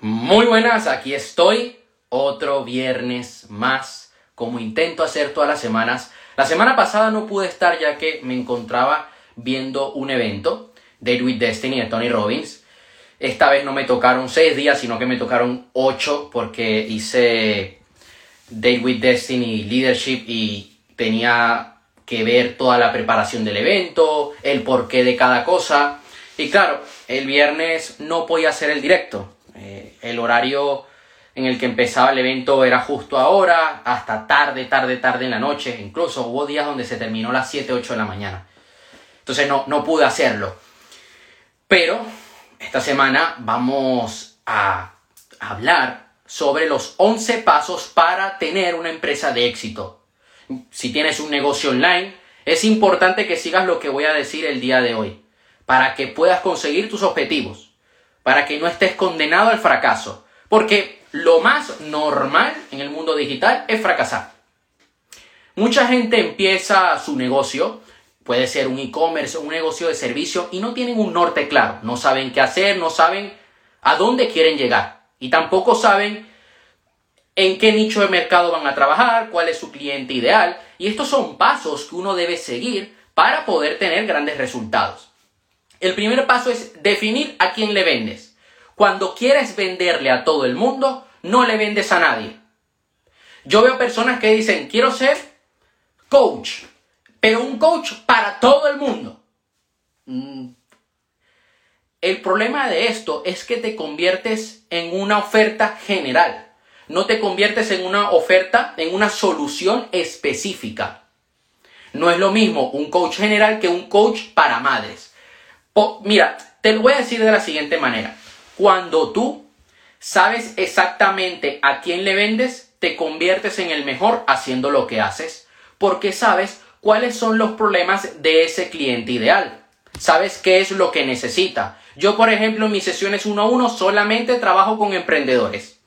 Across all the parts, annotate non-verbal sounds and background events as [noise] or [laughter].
Muy buenas, aquí estoy. Otro viernes más, como intento hacer todas las semanas. La semana pasada no pude estar ya que me encontraba viendo un evento, Date with Destiny de Tony Robbins. Esta vez no me tocaron seis días, sino que me tocaron ocho porque hice Date with Destiny Leadership y tenía que ver toda la preparación del evento, el porqué de cada cosa. Y claro, el viernes no podía hacer el directo. Eh, el horario en el que empezaba el evento era justo ahora, hasta tarde, tarde, tarde en la noche. Incluso hubo días donde se terminó a las 7, 8 de la mañana. Entonces no, no pude hacerlo. Pero esta semana vamos a hablar sobre los 11 pasos para tener una empresa de éxito si tienes un negocio online, es importante que sigas lo que voy a decir el día de hoy, para que puedas conseguir tus objetivos, para que no estés condenado al fracaso, porque lo más normal en el mundo digital es fracasar. Mucha gente empieza su negocio, puede ser un e-commerce, un negocio de servicio, y no tienen un norte claro, no saben qué hacer, no saben a dónde quieren llegar, y tampoco saben en qué nicho de mercado van a trabajar, cuál es su cliente ideal. Y estos son pasos que uno debe seguir para poder tener grandes resultados. El primer paso es definir a quién le vendes. Cuando quieres venderle a todo el mundo, no le vendes a nadie. Yo veo personas que dicen, quiero ser coach, pero un coach para todo el mundo. Mm. El problema de esto es que te conviertes en una oferta general no te conviertes en una oferta, en una solución específica. No es lo mismo un coach general que un coach para madres. Mira, te lo voy a decir de la siguiente manera. Cuando tú sabes exactamente a quién le vendes, te conviertes en el mejor haciendo lo que haces, porque sabes cuáles son los problemas de ese cliente ideal. Sabes qué es lo que necesita. Yo, por ejemplo, en mis sesiones uno a uno solamente trabajo con emprendedores.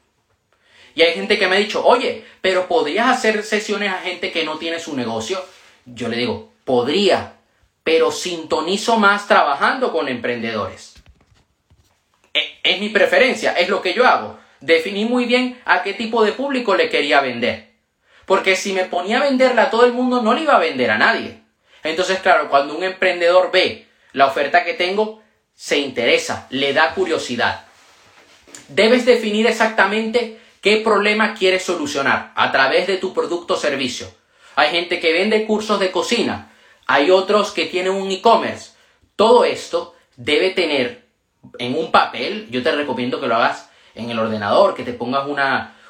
Y hay gente que me ha dicho, oye, pero ¿podrías hacer sesiones a gente que no tiene su negocio? Yo le digo, podría, pero sintonizo más trabajando con emprendedores. E, es mi preferencia, es lo que yo hago. Definí muy bien a qué tipo de público le quería vender. Porque si me ponía a venderla a todo el mundo, no le iba a vender a nadie. Entonces, claro, cuando un emprendedor ve la oferta que tengo, se interesa, le da curiosidad. Debes definir exactamente ¿Qué problema quieres solucionar a través de tu producto o servicio? Hay gente que vende cursos de cocina, hay otros que tienen un e-commerce. Todo esto debe tener en un papel, yo te recomiendo que lo hagas en el ordenador, que te pongas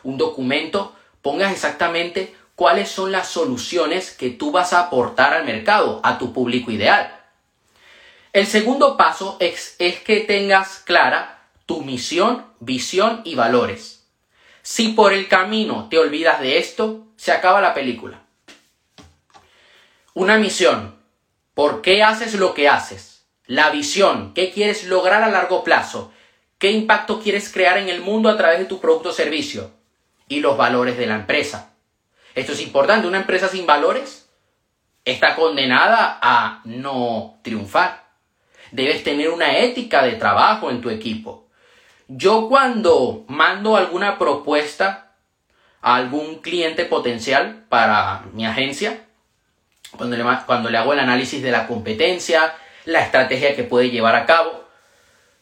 un documento, pongas exactamente cuáles son las soluciones que tú vas a aportar al mercado, a tu público ideal. El segundo paso es, es que tengas clara tu misión, visión y valores. Si por el camino te olvidas de esto, se acaba la película. Una misión. ¿Por qué haces lo que haces? La visión. ¿Qué quieres lograr a largo plazo? ¿Qué impacto quieres crear en el mundo a través de tu producto o servicio? Y los valores de la empresa. Esto es importante. Una empresa sin valores está condenada a no triunfar. Debes tener una ética de trabajo en tu equipo. Yo cuando mando alguna propuesta a algún cliente potencial para mi agencia, cuando le, hago el análisis de la competencia, la estrategia que puede llevar a cabo,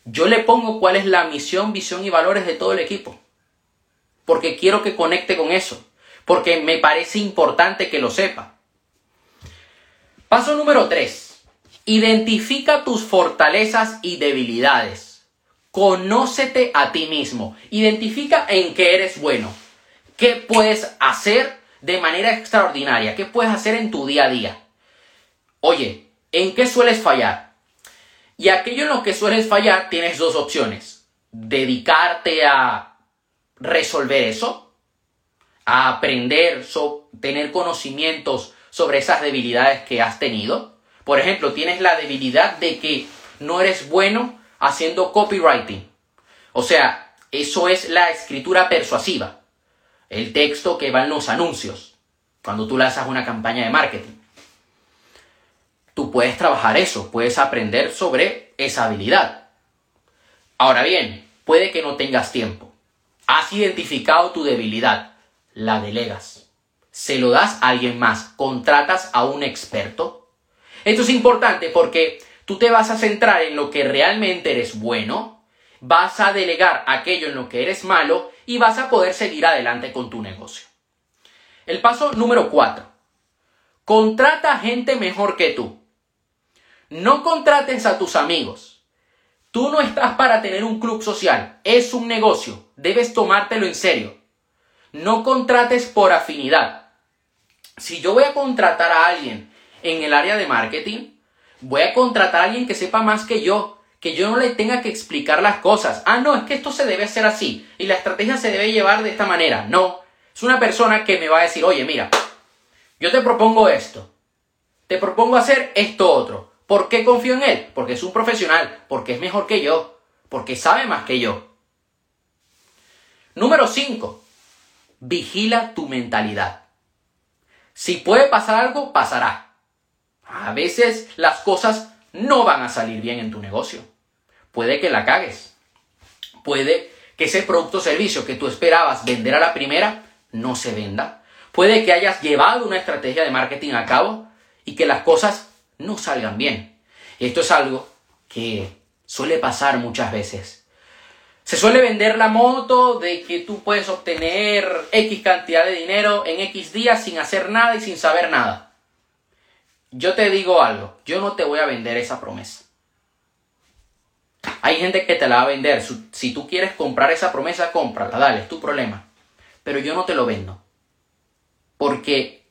yo le pongo cuál es la misión, visión y valores de todo el equipo. Porque quiero que conecte con eso. Porque me parece importante que lo sepa. Paso número 3. Identifica tus fortalezas y debilidades. Conócete a ti mismo. Identifica en qué eres bueno. ¿Qué puedes hacer de manera extraordinaria? ¿Qué puedes hacer en tu día a día? Oye, ¿en qué sueles fallar? Y aquello en lo que sueles fallar tienes dos opciones. Dedicarte a resolver eso, a aprender, tener conocimientos sobre esas debilidades que has tenido. Por ejemplo, tienes la debilidad de que no eres bueno haciendo copywriting. O sea, eso es la escritura persuasiva. El texto que va en los anuncios. Cuando tú lanzas una campaña de marketing. Tú puedes trabajar eso, puedes aprender sobre esa habilidad. Ahora bien, puede que no tengas tiempo. Has identificado tu debilidad, la delegas. Se lo das a alguien más, contratas a un experto. Esto es importante porque tú te vas a centrar en lo que realmente eres bueno, vas a delegar aquello en lo que eres malo y vas a poder seguir adelante con tu negocio. El paso número 4. Contrata gente mejor que tú. No contrates a tus amigos. Tú no estás para tener un club social, es un negocio, debes tomártelo en serio. No contrates por afinidad. Si yo voy a contratar a alguien en el área de marketing, voy a contratar a alguien que sepa más que yo, que yo no le tenga que explicar las cosas. Ah, no, es que esto se debe hacer así y la estrategia se debe llevar de esta manera. No, es una persona que me va a decir, oye, mira, yo te propongo esto, te propongo hacer esto otro. ¿Por qué confío en él? Porque es un profesional, porque es mejor que yo, porque sabe más que yo. Número 5. Vigila tu mentalidad. Si puede pasar algo, pasará. A veces las cosas no van a salir bien en tu negocio. Puede que la cagues. Puede que ese producto o servicio que tú esperabas vender a la primera no se venda. Puede que hayas llevado una estrategia de marketing a cabo y que las cosas no salgan bien. Esto es algo que suele pasar muchas veces. Se suele vender la moto de que tú puedes obtener X cantidad de dinero en X días sin hacer nada y sin saber nada. Yo te digo algo, yo no te voy a vender esa promesa. Hay gente que te la va a vender. Si tú quieres comprar esa promesa, cómprala, dale, es tu problema pero yo no te lo vendo. Porque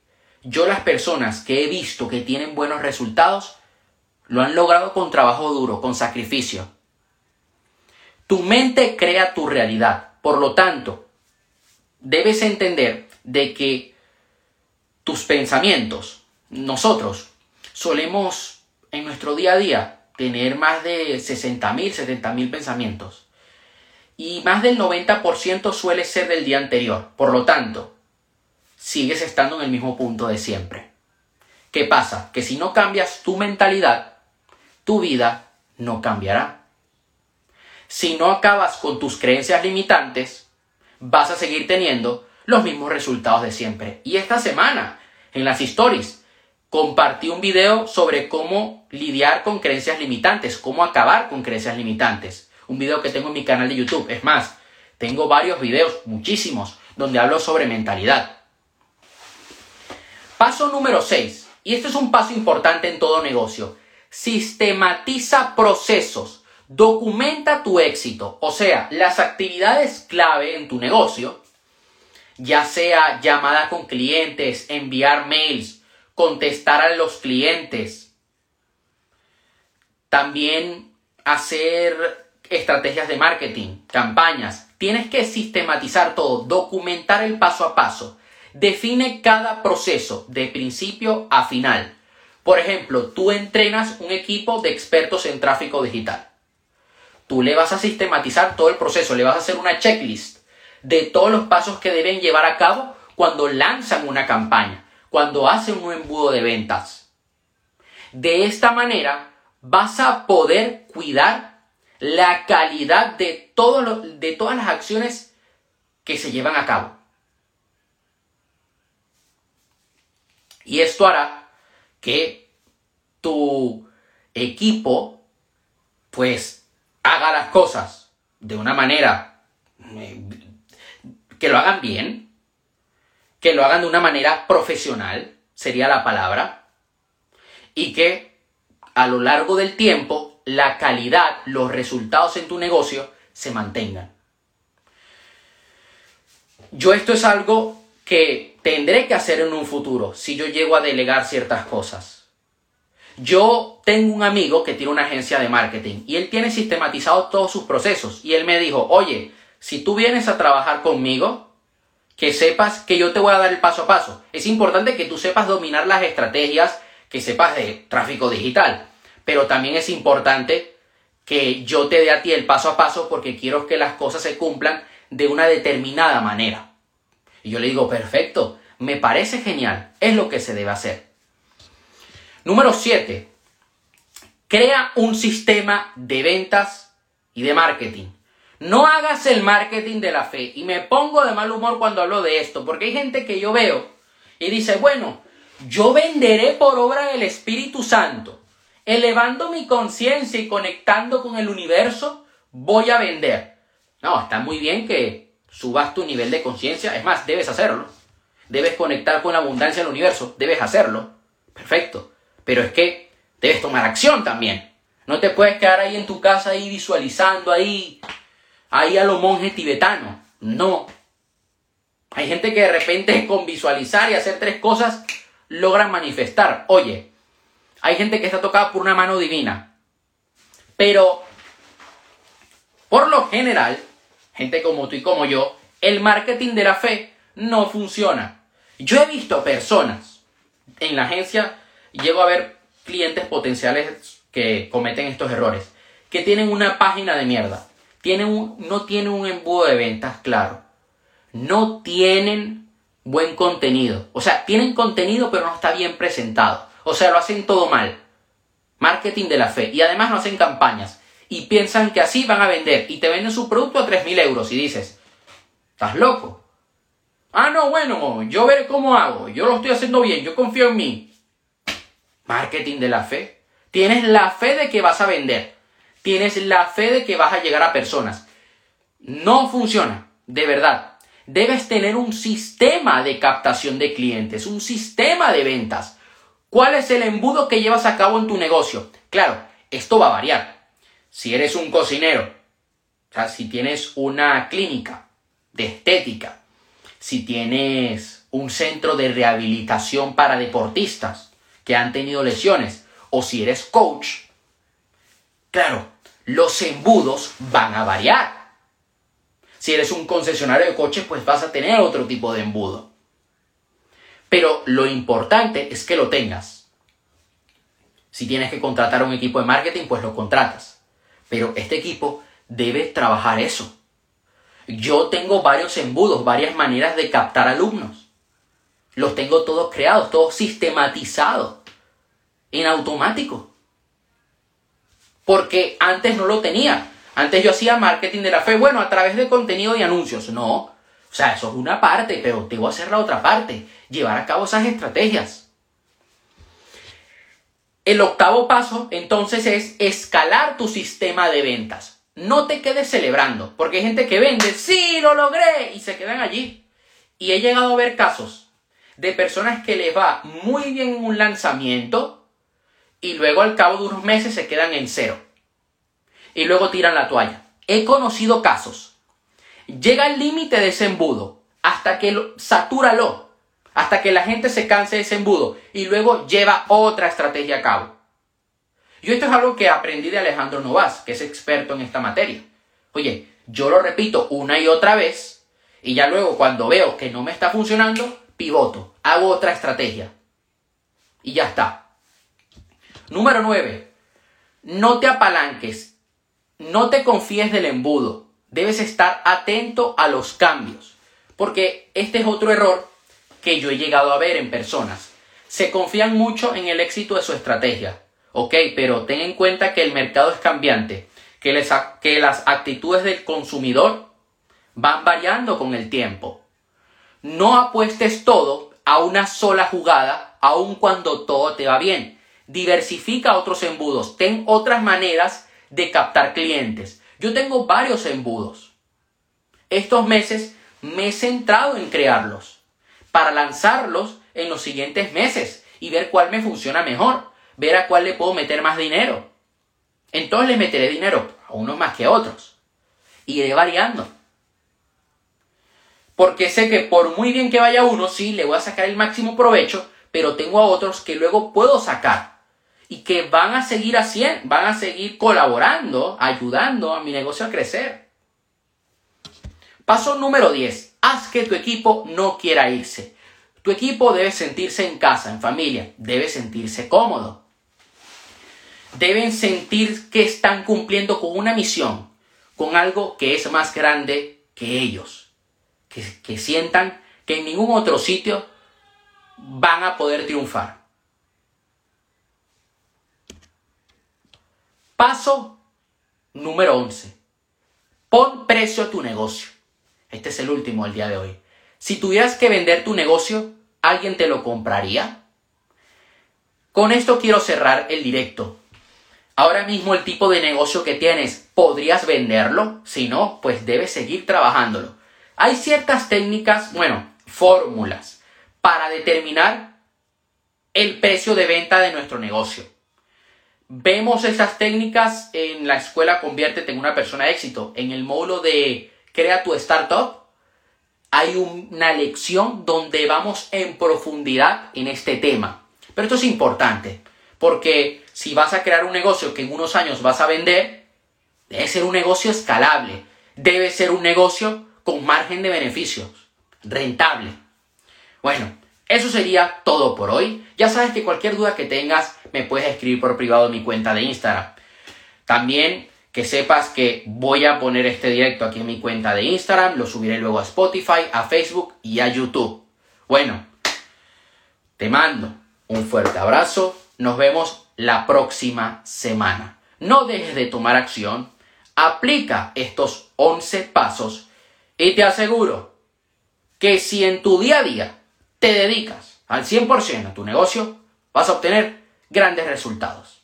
yo las personas que he visto que tienen buenos resultados, lo han logrado con trabajo duro, con sacrificio. Tu mente crea tu realidad. Por lo tanto, debes entender de que tus pensamientos, nosotros, solemos en nuestro día a día tener más de 60.000, 70.000 pensamientos y más del 90% suele ser del día anterior. Por lo tanto, sigues estando en el mismo punto de siempre. ¿Qué pasa? Que si no cambias tu mentalidad, tu vida no cambiará. Si no acabas con tus creencias limitantes, vas a seguir teniendo los mismos resultados de siempre. Y esta semana, en las stories, compartí un video sobre cómo lidiar con creencias limitantes, cómo acabar con creencias limitantes un video que tengo en mi canal de YouTube. Es más, tengo varios videos, muchísimos, donde hablo sobre mentalidad. Paso número 6. Y esto es un paso importante en todo negocio. Sistematiza procesos. Documenta tu éxito. O sea, las actividades clave en tu negocio, ya sea llamada con clientes, enviar mails, contestar a los clientes, también hacer estrategias de marketing, campañas. Tienes que sistematizar todo, documentar el paso a paso. Define cada proceso de principio a final. Por ejemplo, tú entrenas un equipo de expertos en tráfico digital. Tú le vas a sistematizar todo el proceso, le vas a hacer una checklist de todos los pasos que deben llevar a cabo cuando lanzan una campaña, cuando hacen un embudo de ventas. De esta manera vas a poder cuidar la calidad de, de todas las acciones que se llevan a cabo. Y esto hará que tu equipo pues haga las cosas de una manera eh, que lo hagan bien, que lo hagan de una manera profesional, sería la palabra, y que a lo largo del tiempo la calidad, los resultados en tu negocio se mantengan. Yo esto es algo que tendré que hacer en un futuro si yo llego a delegar ciertas cosas. Yo tengo un amigo que tiene una agencia de marketing y él tiene sistematizado todos sus procesos y él me dijo, oye, si tú vienes a trabajar conmigo, que sepas que yo te voy a dar el paso a paso. Es importante que tú sepas dominar las estrategias, que sepas de tráfico digital pero también es importante que yo te dé a ti el paso a paso porque quiero que las cosas se cumplan de una determinada manera. Y yo le digo, perfecto, me parece genial, es lo que se debe hacer. Número 7. Crea un sistema de ventas y de marketing. No hagas el marketing de la fe. Y me pongo de mal humor cuando hablo de esto, porque hay gente que yo veo y dice, bueno, yo venderé por obra del Espíritu Santo, elevando mi conciencia y conectando con el universo, voy a vender. No, está muy bien que subas tu nivel de conciencia, es más, debes hacerlo. Debes conectar con la abundancia del universo, debes hacerlo. Perfecto. Pero es que debes tomar acción también. No te puedes quedar ahí en tu casa ahí visualizando ahí, ahí a los monjes tibetanos. No. Hay gente que de repente [laughs] con visualizar y hacer tres cosas logran manifestar. Oye, hay gente que está tocada por una mano divina. Pero, por lo general, gente como tú y como yo, el marketing de la fe no funciona. Yo he visto personas en la agencia, llego a ver clientes potenciales que cometen estos errores, que tienen una página de mierda, tienen no tienen un embudo de ventas claro, no tienen buen contenido. O sea, tienen contenido pero no está bien presentado. O sea, lo hacen todo mal. Marketing de la fe. Y además no hacen campañas. Y piensan que así van a vender. Y te venden su producto a 3.000 euros. Y dices, ¿estás loco? Ah, no, bueno, yo veré cómo hago. Yo lo estoy haciendo bien. Yo confío en mí. Marketing de la fe. Tienes la fe de que vas a vender. Tienes la fe de que vas a llegar a personas. No funciona. De verdad debes tener un sistema de captación de clientes, un sistema de ventas. ¿Cuál es el embudo que llevas a cabo en tu negocio? Claro, esto va a variar. Si eres un cocinero, o sea, si tienes una clínica de estética, si tienes un centro de rehabilitación para deportistas que han tenido lesiones, o si eres coach, claro, los embudos van a variar. Si eres un concesionario de coches, pues vas a tener otro tipo de embudo. Pero lo importante es que lo tengas. Si tienes que contratar un equipo de marketing, pues lo contratas. Pero este equipo debe trabajar eso. Yo tengo varios embudos, varias maneras de captar alumnos. Los tengo todos creados, todos sistematizados, en automático. Porque antes no lo tenía. Antes yo hacía marketing de la fe, bueno, a través de contenido y anuncios. No. O sea, eso es una parte, pero te voy a hacer la otra parte. Llevar a cabo esas estrategias. El octavo paso, entonces, es escalar tu sistema de ventas. No te quedes celebrando, porque hay gente que vende, sí, lo logré, y se quedan allí. Y he llegado a ver casos de personas que les va muy bien en un lanzamiento y luego al cabo de unos meses se quedan en cero y luego tiran la toalla. He conocido casos. Llega el límite de ese embudo hasta que lo, satúralo, hasta que la gente se canse de ese embudo y luego lleva otra estrategia a cabo. Yo esto es algo que aprendí de Alejandro Novas, que es experto en esta materia. Oye, yo lo repito una y otra vez y ya luego cuando veo que no me está funcionando, pivoto, hago otra estrategia. Y ya está. Número 9. No te apalanques no te confíes del embudo. Debes estar atento a los cambios. Porque este es otro error que yo he llegado a ver en personas. Se confían mucho en el éxito de su estrategia. Ok, pero ten en cuenta que el mercado es cambiante, que, que las actitudes del consumidor van variando con el tiempo. No apuestes todo a una sola jugada, aun cuando todo te va bien. Diversifica otros embudos, ten otras maneras de captar clientes. Yo tengo varios embudos. Estos meses me he centrado en crearlos para lanzarlos en los siguientes meses y ver cuál me funciona mejor, ver a cuál le puedo meter más dinero. Entonces le meteré dinero a unos más que a otros. Iré variando. Porque sé que por muy bien que vaya uno, sí, le voy a sacar el máximo provecho, pero tengo a otros que luego puedo sacar y que van a seguir haciendo, van a seguir colaborando, ayudando a mi negocio a crecer. Paso número 10. Haz que tu equipo no quiera irse. Tu equipo debe sentirse en casa, en familia, debe sentirse cómodo. Deben sentir que están cumpliendo con una misión, con algo que es más grande que ellos. Que, que sientan que en ningún otro sitio van a poder triunfar. Paso número 11. Pon precio a tu negocio. Este es el último del día de hoy. Si tuvieras que vender tu negocio, ¿alguien te lo compraría? Con esto quiero cerrar el directo. Ahora mismo el tipo de negocio que tienes, ¿podrías venderlo? Si no, pues debes seguir trabajándolo. Hay ciertas técnicas, bueno, fórmulas para determinar el precio de venta de nuestro negocio. Vemos esas técnicas en la escuela Conviértete en una persona de éxito. En el módulo de Crea tu Startup hay una lección donde vamos en profundidad en este tema. Pero esto es importante, porque si vas a crear un negocio que en unos años vas a vender, debe ser un negocio escalable, debe ser un negocio con margen de beneficios, rentable. Bueno, eso sería todo por hoy. Ya sabes que cualquier duda que tengas me puedes escribir por privado en mi cuenta de Instagram. También que sepas que voy a poner este directo aquí en mi cuenta de Instagram, lo subiré luego a Spotify, a Facebook y a YouTube. Bueno, te mando un fuerte abrazo, nos vemos la próxima semana. No dejes de tomar acción, aplica estos 11 pasos y te aseguro que si en tu día a día te dedicas al 100% a tu negocio, vas a obtener grandes resultados.